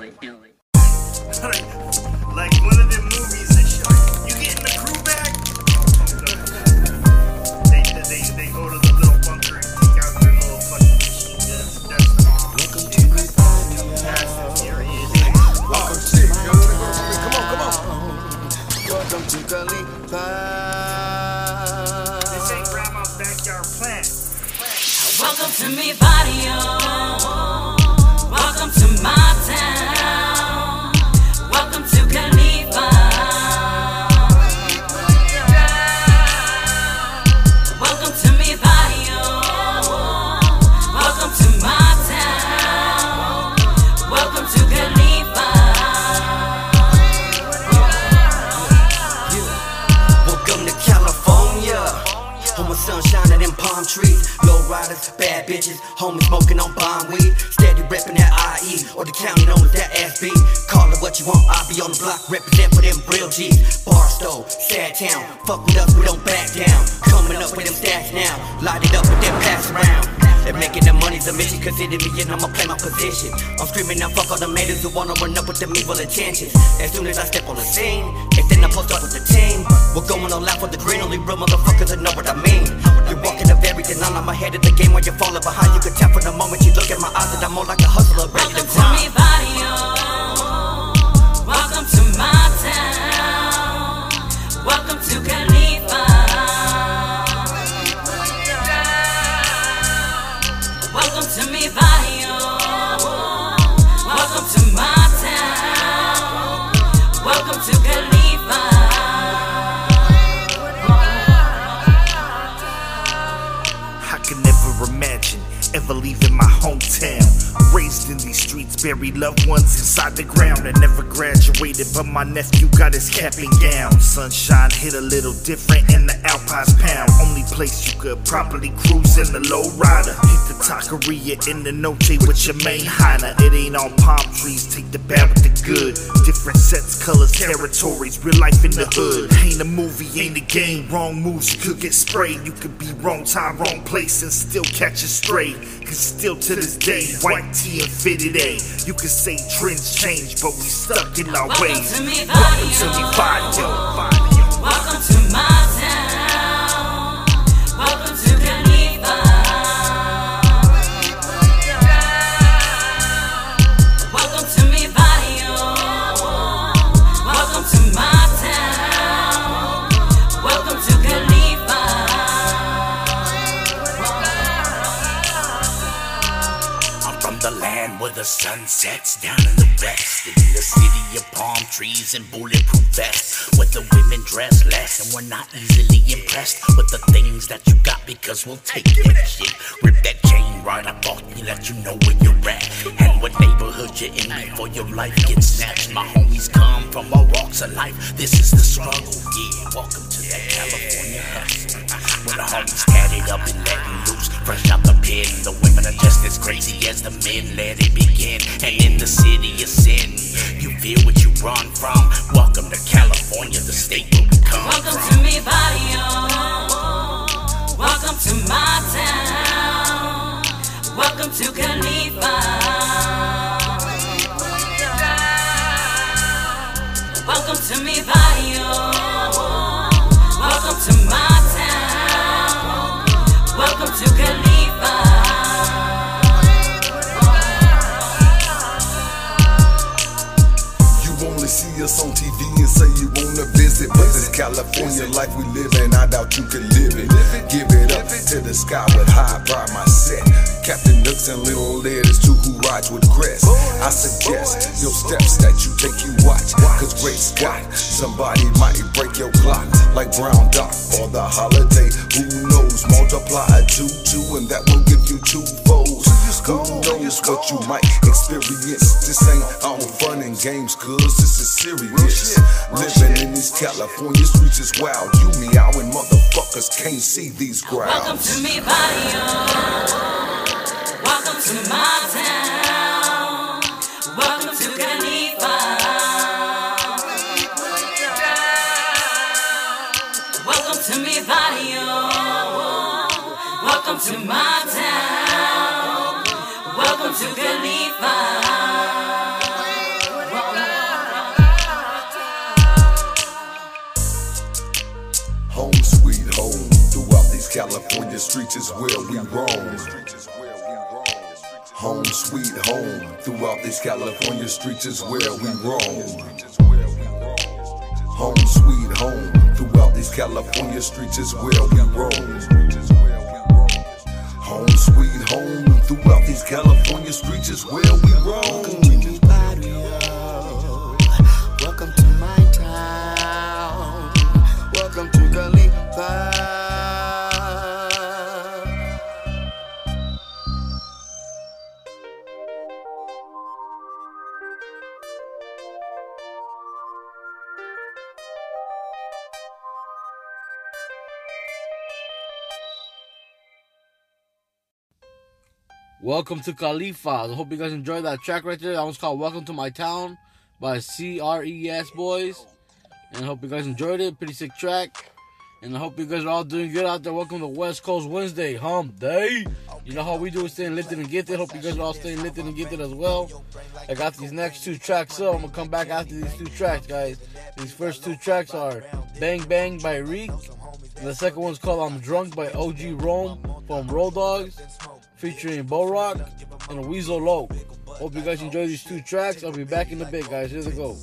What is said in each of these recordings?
it. Homies smoking on bomb weed. Steady reppin' that IE, or the county known as that SB. Call it what you want, I'll be on the block, represent for them real G's. Barstow, sad town, fuck with us, we don't back down. Coming up with them stacks now, light it up and then pass around. And making the money's a mission, consider me and I'ma play my position. I'm screaming out, fuck all the haters who wanna run up with them evil intentions. As soon as I step on the scene, and then I post up with the team. We're going all out for the green, only real motherfuckers I'm ahead of the game while you're falling behind. You can tell from the moment you look loved ones inside the ground. I never graduated, but my nephew got his cap and gown. Sunshine hit a little different in the Alpines pound. Only place you could properly cruise in the low rider. Hit the taqueria in the noche with your main Heiner. It ain't all palm trees, take the bad with the good. Different sets, colors, territories, real life in the hood. Ain't a movie, ain't a game. Wrong moves, you could get sprayed. You could be wrong time, wrong place, and still catch a stray. Cause still to this day, white tee and fitted A. You could say trends change, but we stuck in our ways. me, Welcome to me, barrio. Welcome to my where the sun sets down in the west. In the city of palm trees and bulletproof vests. Where the women dress less and we're not easily impressed with the things that you got because we'll take that shit. Rip that chain right up off you, let you know where you're at. And what neighborhood you're in before your life gets snatched. My homies come from all walks of life. This is the struggle, yeah. Welcome to that California hustle. When the homies tatted up and letting loose, fresh out the pen. The women are just as crazy as the men. Let it begin. And in the city of sin, you feel what you run from. Welcome to California, the state where we come Welcome from. to me, barrio. Oh. Welcome to my town. California life we live in, I doubt you can live it. Give it up to the sky with high pride my set. Captain Nooks and Little Led is two who rides with Crest. I suggest your steps that you take, you watch. Cause Great Scott, somebody might break your clock like Brown Doc or the holiday. Who knows? Multiply two, two, and that will give you two foes. Who knows what you might experience? This ain't all fun and games, cuz this is serious. Living in these California streets is wild. You meowing motherfuckers can't see these grounds. Welcome to me, barrio. To my town. Welcome to Khalifa. Welcome to me, barrio. Welcome to my town. Welcome to Khalifa. Home sweet home. Throughout these California streets is where we roam. Sweet home. Throughout these California streets is where we roam. Home sweet home. Throughout these California streets is where we roam. Home sweet home. Throughout these California streets is where we roam. Welcome to Khalifa. I hope you guys enjoyed that track right there. That was called Welcome to My Town by CRES Boys. And I hope you guys enjoyed it. Pretty sick track. And I hope you guys are all doing good out there. Welcome to West Coast Wednesday, Hump Day. You know how we do it, staying lifted and gifted. Hope you guys are all staying lifted and gifted as well. I got these next two tracks up. I'm gonna come back after these two tracks, guys. These first two tracks are Bang Bang by Reek. And the second one's called I'm Drunk by OG Rome from Rowdoggs featuring Bo Roc and Weazel Loc. Hope you guys enjoy these two tracks. I'll be back in a bit, guys. Here they go.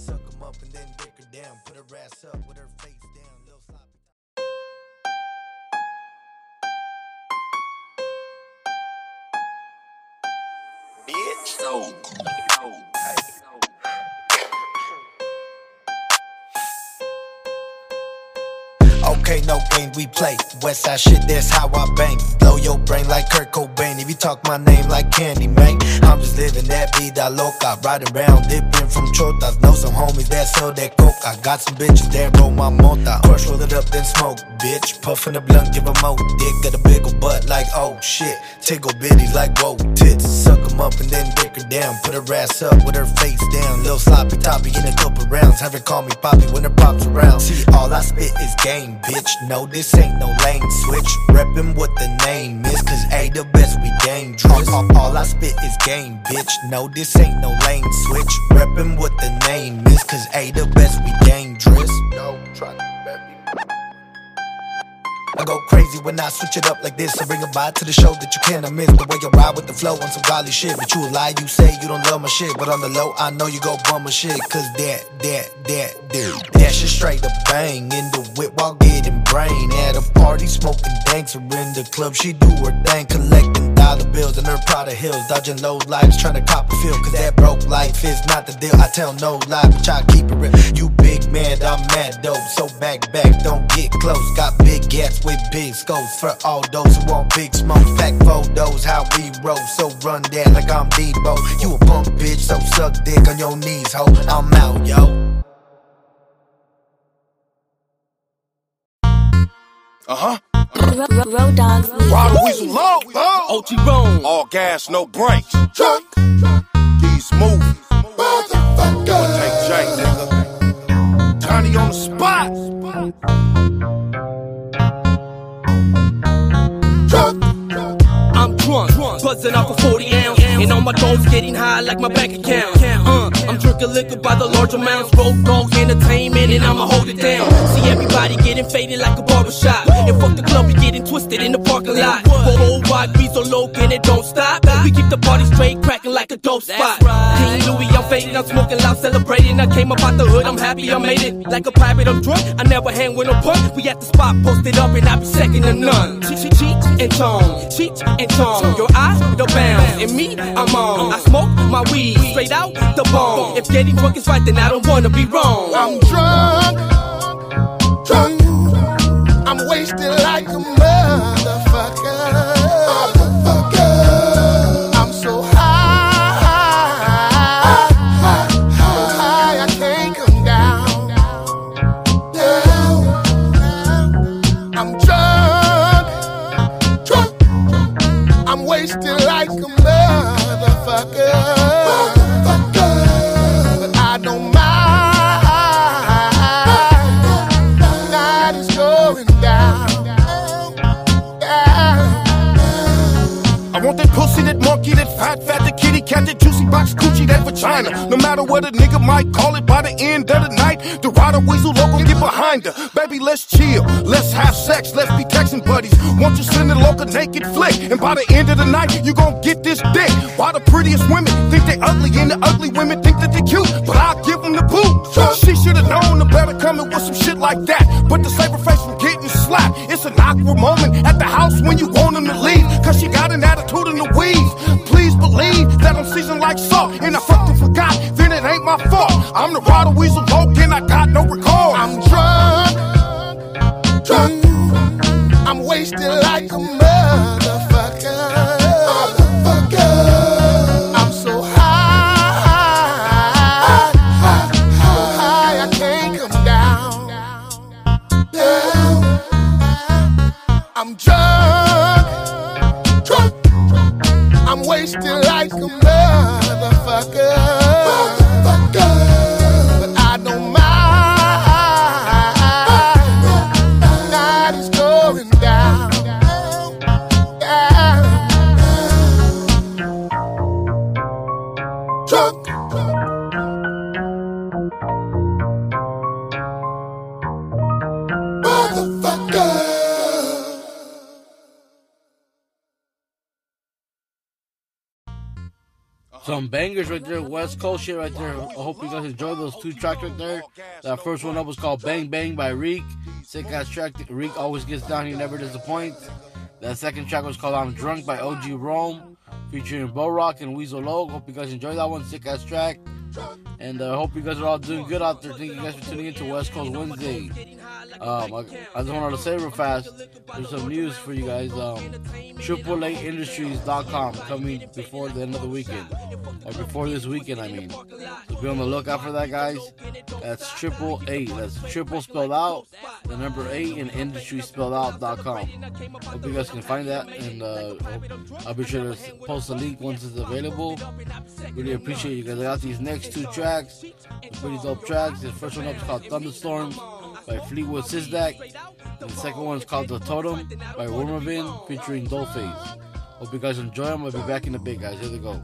Okay, no game, we play. Westside shit, that's how I bang. Blow your brain like Kurt Cobain. If you talk my name like Candy, man. I'm just living that vida loca. Ride around, dipping from chotas. Know some homies that sell that coke. I Got some bitches that roll my mota. Crush, roll it up, then smoke, bitch. Puffin' the blunt, give a mo. Dick got a big ol' butt like, oh shit. Tickle bitties like, whoa, tits. Up and then dick her down. Put her ass up with her face down. Little sloppy toppy in a couple rounds. Have her call me poppy when her pops around. See, all I spit is game, bitch. No, this ain't no lane switch. Reppin' what the name is, cause A, the best we dangerous. All, all I spit is game, bitch. No, this ain't no lane switch. Reppin' what the name is, cause A, the best we dangerous. No, try I go crazy when I switch it up like this. I bring a vibe to the show that you cannot miss. The way you ride with the flow on some golly shit. But you a lie, you say you don't love my shit. But on the low, I know you go bum my shit. Cause that, that, that, that, that shit straight up bang. In the whip while getting brain. At a party, smoking danks. Or in the club, she do her thing. Collecting dollar bills in her Prada hills. Dodging low lights, trying to cop a feel. Cause that broke life is not the deal. I tell no lie, but y'all keep it real. You big man, I'm mad dope. So back, back, don't get close. Got big gats with big scopes for all those who want big smoke. Fact photos, how we roll. So run that like I'm Debo. You a punk bitch, so suck dick on your knees, ho. I'm out, yo. Uh huh. Road dogs. Ride a weasel low, low. OG Rome. All gas, no brakes. Truck. He's moving. Motherfucker. Take J, nigga. Johnny on the spot. Truck. I'm drunk, buzzing off a 40 ounce, and all my goals getting high like my bank account. Uh, I'm drinking liquor by the large amounts, road dogs entertainment, and I'ma hold it down. See everybody getting faded like a barbershop, and fuck the club, we getting twisted in the parking lot. Whole wide beat so low, and it don't stop. We keep the party straight, cracking like a dope spot. King Louis, I'm faded, I'm smoking loud, celebrating. I came up out the hood, I'm happy I made it. Like a pirate, I'm drunk, I never hang with no punk. We at the spot, posted up, and I be second to none. Cheat, cheat, cheat, and tone, cheat, and tone. Your eyes, the bounce, and me, I'm on. I smoke my weed straight out the bone. If getting drunk is right, then I don't wanna be wrong. I'm drunk. Drunk. I'm wasted like a. Motherfucker. No matter what a nigga might call it, by the end of the night, the rider weasel logo get behind her. Baby, let's chill, let's have sex, let's be texting buddies. Won't you send a local naked flick? And by the end of the night, you gon' get this dick. Why the prettiest women think they ugly, and the ugly women think that they cute, but I'll give them the boot. She should've known the better coming with some shit like that. But to save face from getting slapped, it's an awkward moment at the house when you want them to leave. Cause she got an attitude in the weeds. Please believe that I'm seasoned like salt, and I fucking I'm the rider weasel Logan, I got no recall. Some bangers right there, West Coast shit right there. I hope you guys enjoy those two tracks right there. That first one up was called Bang Bang by Reek. Sick ass track. Reek always gets down, he never disappoints. That second track was called I'm Drunk by OG Rome, featuring Bo Roc and Weazel Loc. Hope you guys enjoy that one. Sick ass track. And I uh, hope you guys are all doing good out there. Thank you guys for tuning in to West Coast Wednesday. Um, I, I just wanted to say real fast, there's some news for you guys. Um, AAAindustries.com coming before the end of the weekend, or before this weekend, I mean. So be on the lookout for that, guys. That's triple eight. That's triple spelled out, the number eight, and industry spelled out.com. Hope you guys can find that, and uh, I'll be sure to post a link once it's available. Really appreciate you guys. I got these next two tracks, pretty dope tracks. The first one up is called Thunderstorms by Fleetwood Sizlack. And the second one is called The Totem by Wormavin featuring Doeface. Hope you guys enjoy them. I'll be back in a bit, guys. Here they go.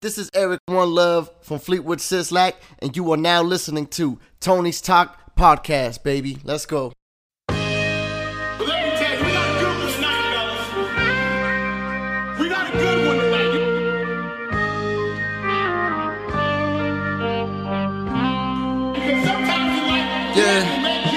This is Eric One Love from Fleetwood Sizlack, and you are now listening to Tony's Talk Podcast, baby. Let's go.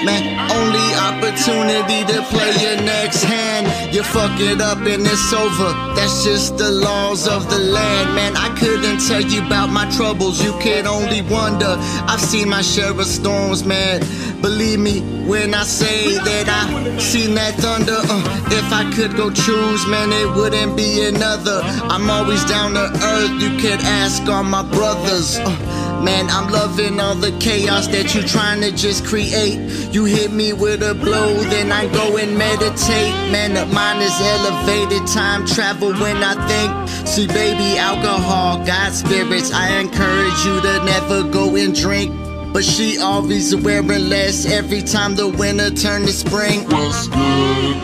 Man, only opportunity to play your next hand. You fuck it up and it's over. That's just the laws of the land, man. I couldn't tell you about my troubles, you could only wonder. I've seen my share of storms, man. Believe me when I say that I seen that thunder. Uh, if I could go choose, man, it wouldn't be another. I'm always down to earth, you could ask all my brothers. Uh, Man, I'm loving all the chaos that you trying to just create. You hit me with a blow, then I go and meditate. Man, the mind is elevated, time travel when I think. See, baby, alcohol, God spirits, I encourage you to never go and drink. But she always wearing less every time the winter turn to spring. What's good?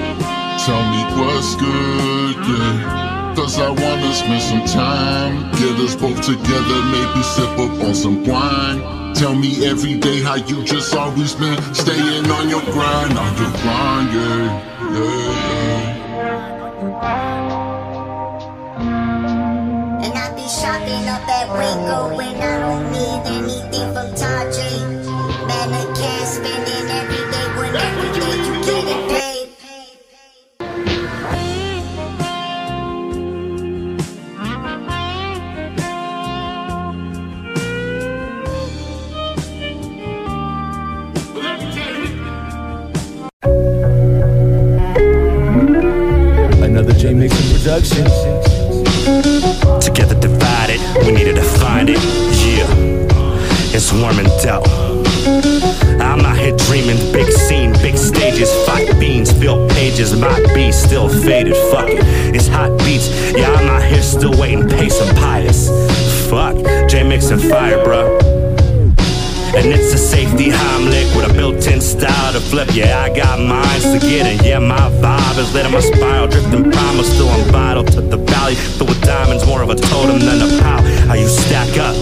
Tell me what's good, yeah. Cause I wanna spend some time. Get us both together, maybe sip up on some wine. Tell me every day how you just always been staying on your grind, on your grind, yeah, yeah. And I be shopping up at Waco when I don't need anything from Tajay. Man, I can't spend it Together divided, we needed to find it. Yeah, it's warm and doubt. I'm out here dreaming, big scene, big stages, fight beans, fill pages. My beat still faded, fuck it. It's hot beats, yeah, I'm out here still waiting, pace and pious. Fuck, J Mix and fire, bruh. And it's a safety Heimlich with a built-in style to flip. Yeah, I got minds to get in. Yeah, my vibe drivers, letting my spiral drifting primal. Still I'm vital to the valley. Filled with diamonds, more of a totem than a pile. How you stack up?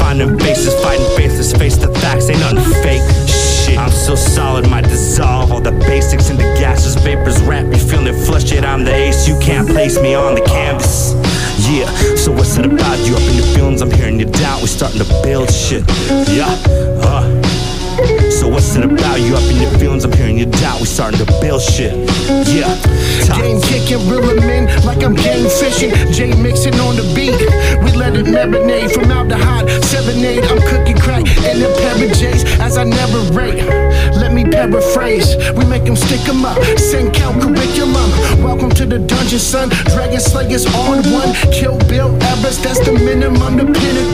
Finding faces, fighting faces, face the facts, ain't nothing fake. Shit, I'm so solid, my dissolve all the basics into gases, vapors, wrap me feeling flushed. Yet I'm the ace, you can't place me on the canvas. Yeah, so what's it about? You up in your feelings? I'm hearing you doubt. We starting to build shit. Yeah, uh. What's it about? You up in your feelings? I'm hearing your doubt. We starting to build shit. Yeah. Game kicking, reeling men like I'm game fishing. J mixing on the beat. We let it marinate from out the hot serenade. I'm cooking crack and pair of J's as I never rate. Let me paraphrase. We make them stick 'em up. Send Cal curriculum. Welcome to the dungeon, son. Dragon Slayers on one. Kill Bill Evers, that's the minimum, the pinnacle.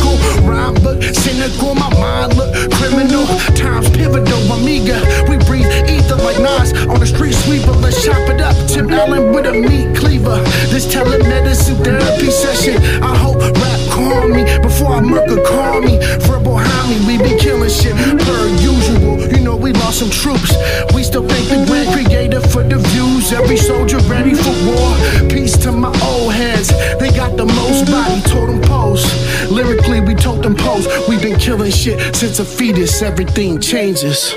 Up. With a meat cleaver. This telemedicine therapy session. I hope rap call me before I murder call me. Verbal homie, we be killing shit per usual. You know we lost some troops. We still thank the grand creator for the views. Every soldier ready for war. Peace to my old heads. They got the most body totem pose. Lyrically, we totem pose. We've been killing shit since a fetus. Everything changes.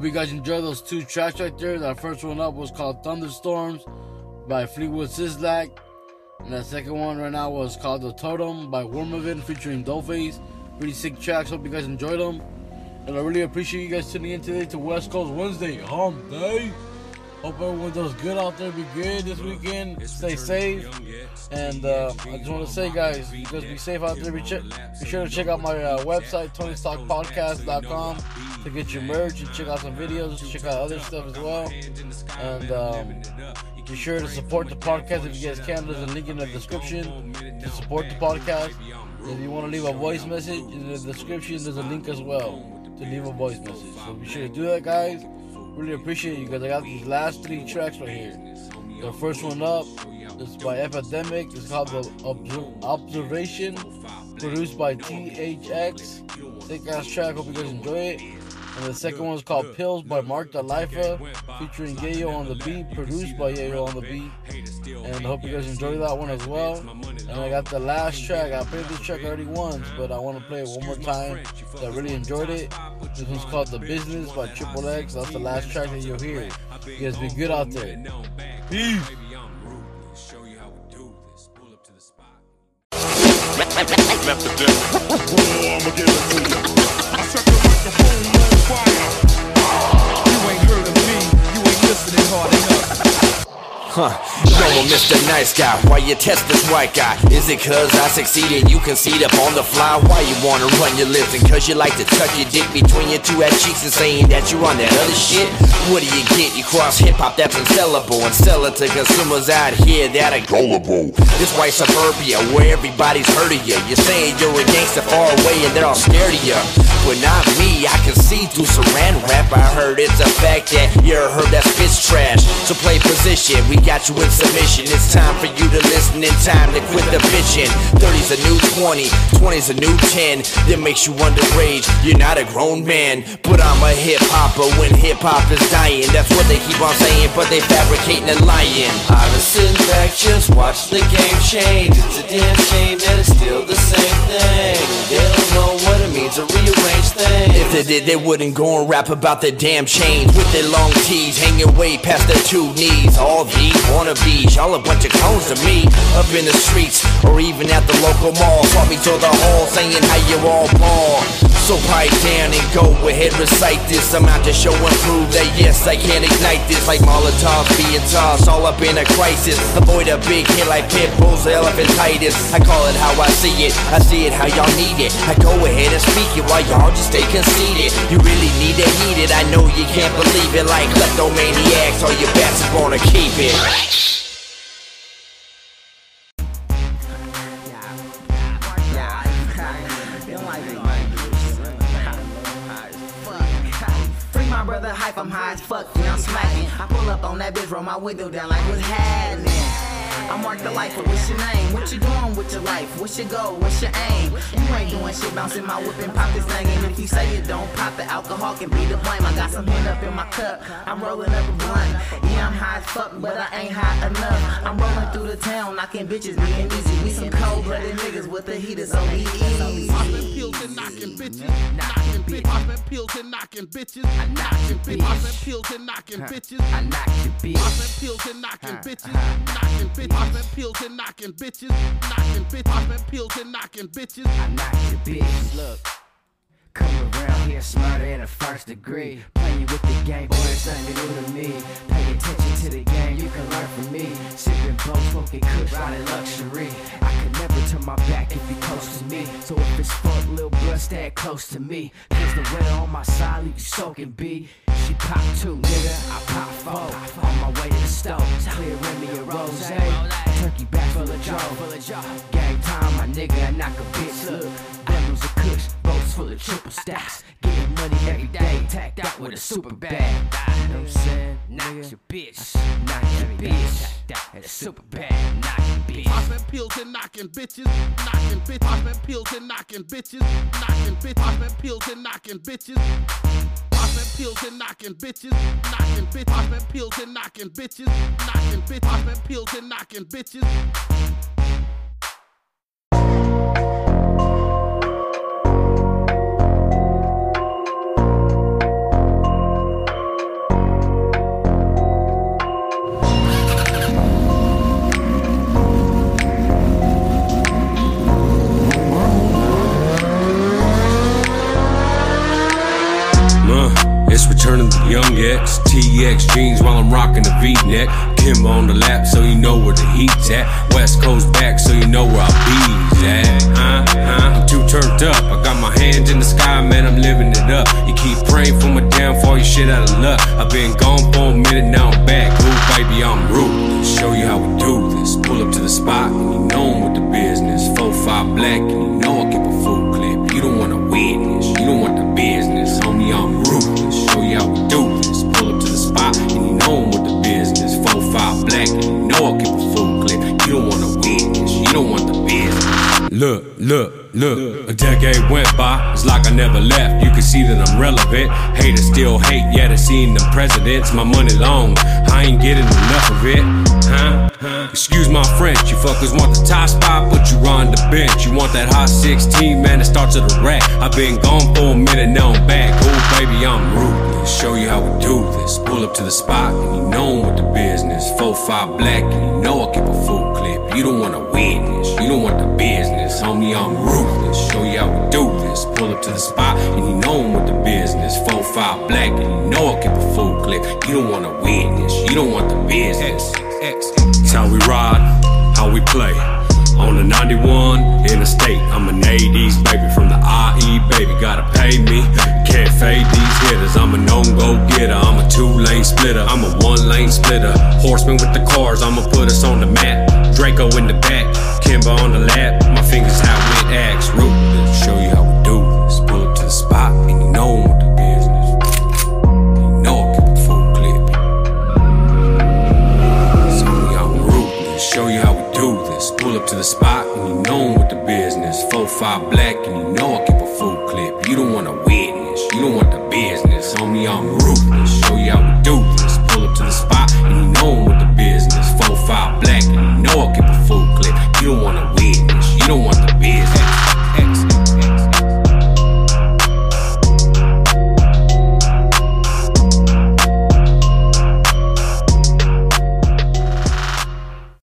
Hope you guys enjoyed those two tracks right there. That first one up was called Thunderstorms by Fleetwood Sizlack. And that second one right now was called The Totem by Wormavin featuring Doeface. Pretty sick tracks. Hope you guys enjoyed them. And I really appreciate you guys tuning in today to West Coast Wednesday Hump Day. Hope everyone does good out there. Be good this weekend. Stay safe. And uh, I just want to say, guys, you guys be safe out there. Be, be sure to check out my uh, website, TonysTalkPodcast.com, to get your merch and check out some videos. Check out other stuff as well. And um, be sure to support the podcast if you guys can. There's a link in the description to support the podcast. If you want to leave a voice message in the description, there's a link as well to leave a voice message. So be sure to do that, guys. Really appreciate you guys. I got these last three tracks right here. The first one up is by Epademik. It's called The Obser- Observation, produced by THX. Sick ass track. Hope you guys enjoy it. And the second one is called Pills by Mark tha Lifa, featuring Yayo on the beat, produced by Yayo on the beat. And I hope you guys enjoy that one as well. And I got the last track. I played this track already once, but I want to play it one more time. I really enjoyed it. This one's called The Business by Triple X. That's the last track that you'll hear. You guys be good out there. Peace. Huh. Yo, Mr. Nice Guy. Why you test this white guy? Is it cause I succeed and you concede up on the fly? Why you wanna run your lips and cause you like to tuck your dick between your two ass cheeks and saying that you on that other shit? What do you get? You cross hip hop that's unsellable and sell it to consumers out here that are gullible. This white suburbia where everybody's heard of you. You're saying you're a gangster far away and they're all scared of you. But not me, I can see through saran wrap. I heard it's a fact that you're heard that spits trash. So play position, we got you in submission. It's time for you to listen and time to quit the bitching. 30's a new 20, 20's a new 10. That makes you underage, you're not a grown man. But I'm a hip hopper when hip hop is dying. That's what they keep on saying, but they fabricating and lying. I was sitting back, just watch the game change. It's a damn shame that it's still the same thing. They don't know to rearrange things. If they did, they wouldn't go and rap about their damn chains with their long tees hanging way past their two knees. All these wannabes, y'all a bunch of clones to me. Up in the streets or even at the local mall. Saw me to the hall saying how you all ball. So pipe down and go ahead, recite this. I'm out to show and prove that yes, I can ignite this like Molotovs being tossed all up in a crisis. Avoid a big hit like pit bulls, elephantitis. I call it how I see it. I see it how y'all need it. I go ahead and speak it while y'all just stay conceited. You really need to heed it. I know you can't believe it like kleptomaniacs. All your bats are gonna keep it. Free my brother hype, I'm high as fuck, and I'm smacking. I pull up on that bitch, roll my window down like what's happening. I'm Mark tha Lifa. What's your name? What you doing with your life? What's your goal? What's your aim? You ain't doing shit, bouncing my whip and pop this thing. And if you say it don't pop, the alcohol can be the blame. I got some hit up in my cup. I'm rolling up a blunt. Yeah, I'm high as fuck, but I ain't high enough. I'm rolling through the town, knocking bitches, being easy. We some cold blooded niggas with the heaters on we easy. Popping pills and knocking bitches. Knocking bitches. Popping pills and knocking bitches. I knocking bitches. Popping pills and knocking bitches. I knock your bitch. Popping pills and knocking bitches. Knocking bitches. Popping pills and knocking bitches. Knocking bitches. Popping pills and knocking bitches. I knock your bitch. Look. Come around here smarter in a first degree. Playing with the game, boy, it's something new to me. Pay attention to the game, you can learn from me. Sipping both, smoking kush, riding luxury. I could never turn my back if you close to me. So if it's fuck, little blood, stand close to me. Cause the weather on my side, leave you soaking B. She pop two, nigga, I pop four. On my way to the stove, clear Remy and Rose. Turkey back full of jaw. Gang time, my nigga, and knock a bitch. Look, bundles of kush, boats full of triple stacks. Getting money every day, tacked out with a super bag. You know what I'm saying? Knock your bitch. Knock your bitch. Tacked a super bag. Knock your bitch. Popping pills and knocking bitches. Knocking bitches. Popping pills and knocking bitches. Knocking bitches. Popping pills and knocking bitches. Popping pills and knocking bitches. Knocking bitches. Popping pills and knocking bitches. Knocking bitches. Popping pills and knocking bitches. X, TX jeans while I'm rocking the V-neck. Kimbo on the lap, so you know where the heat's at. West Coast back, so you know where I be's at. Uh, uh, I'm too turned up. I got my hands in the sky, man, I'm living it up. You keep praying for my downfall, you shit out of luck. I've been gone for a minute, now I'm back. Ooh, baby, I'm ruthless. Show you how we do this. Pull up to the spot, and you know I'm with the business. 4-5 black, and you know I keep a full clip. You don't wanna witness, you don't want the business. Homie, I'm ruthless. Look, look, look. A decade went by, it's like I never left. You can see that I'm relevant. Haters still hate, yeah, they seen them presidents. My money long, I ain't getting enough of it. Huh? Excuse my French, you fuckers want the top spot, but you on the bench. You want that hot 16, man, it starts at the rack. I've been gone for a minute, now I'm back. Oh, baby, I'm ruthless. Show you how we do this. Pull up to the spot, and you know I'm with the business. 4-5 black, and you know I clip. You don't wanna witness, you don't want the business. Homie, I'm ruthless. Show you how we do this. Pull up to the spot, and you know I'm with the business. 4-5 black, and you know I keep a full clip. You don't wanna witness, you don't want the business. It's how we ride, how we play. On the 91 in the state, I'm an 80s baby from the IE, baby. Gotta pay me, can't fade these hitters. I'm a known go getter, I'm a two lane splitter, I'm a one lane splitter. Horseman with the cars, I'ma put us on the map.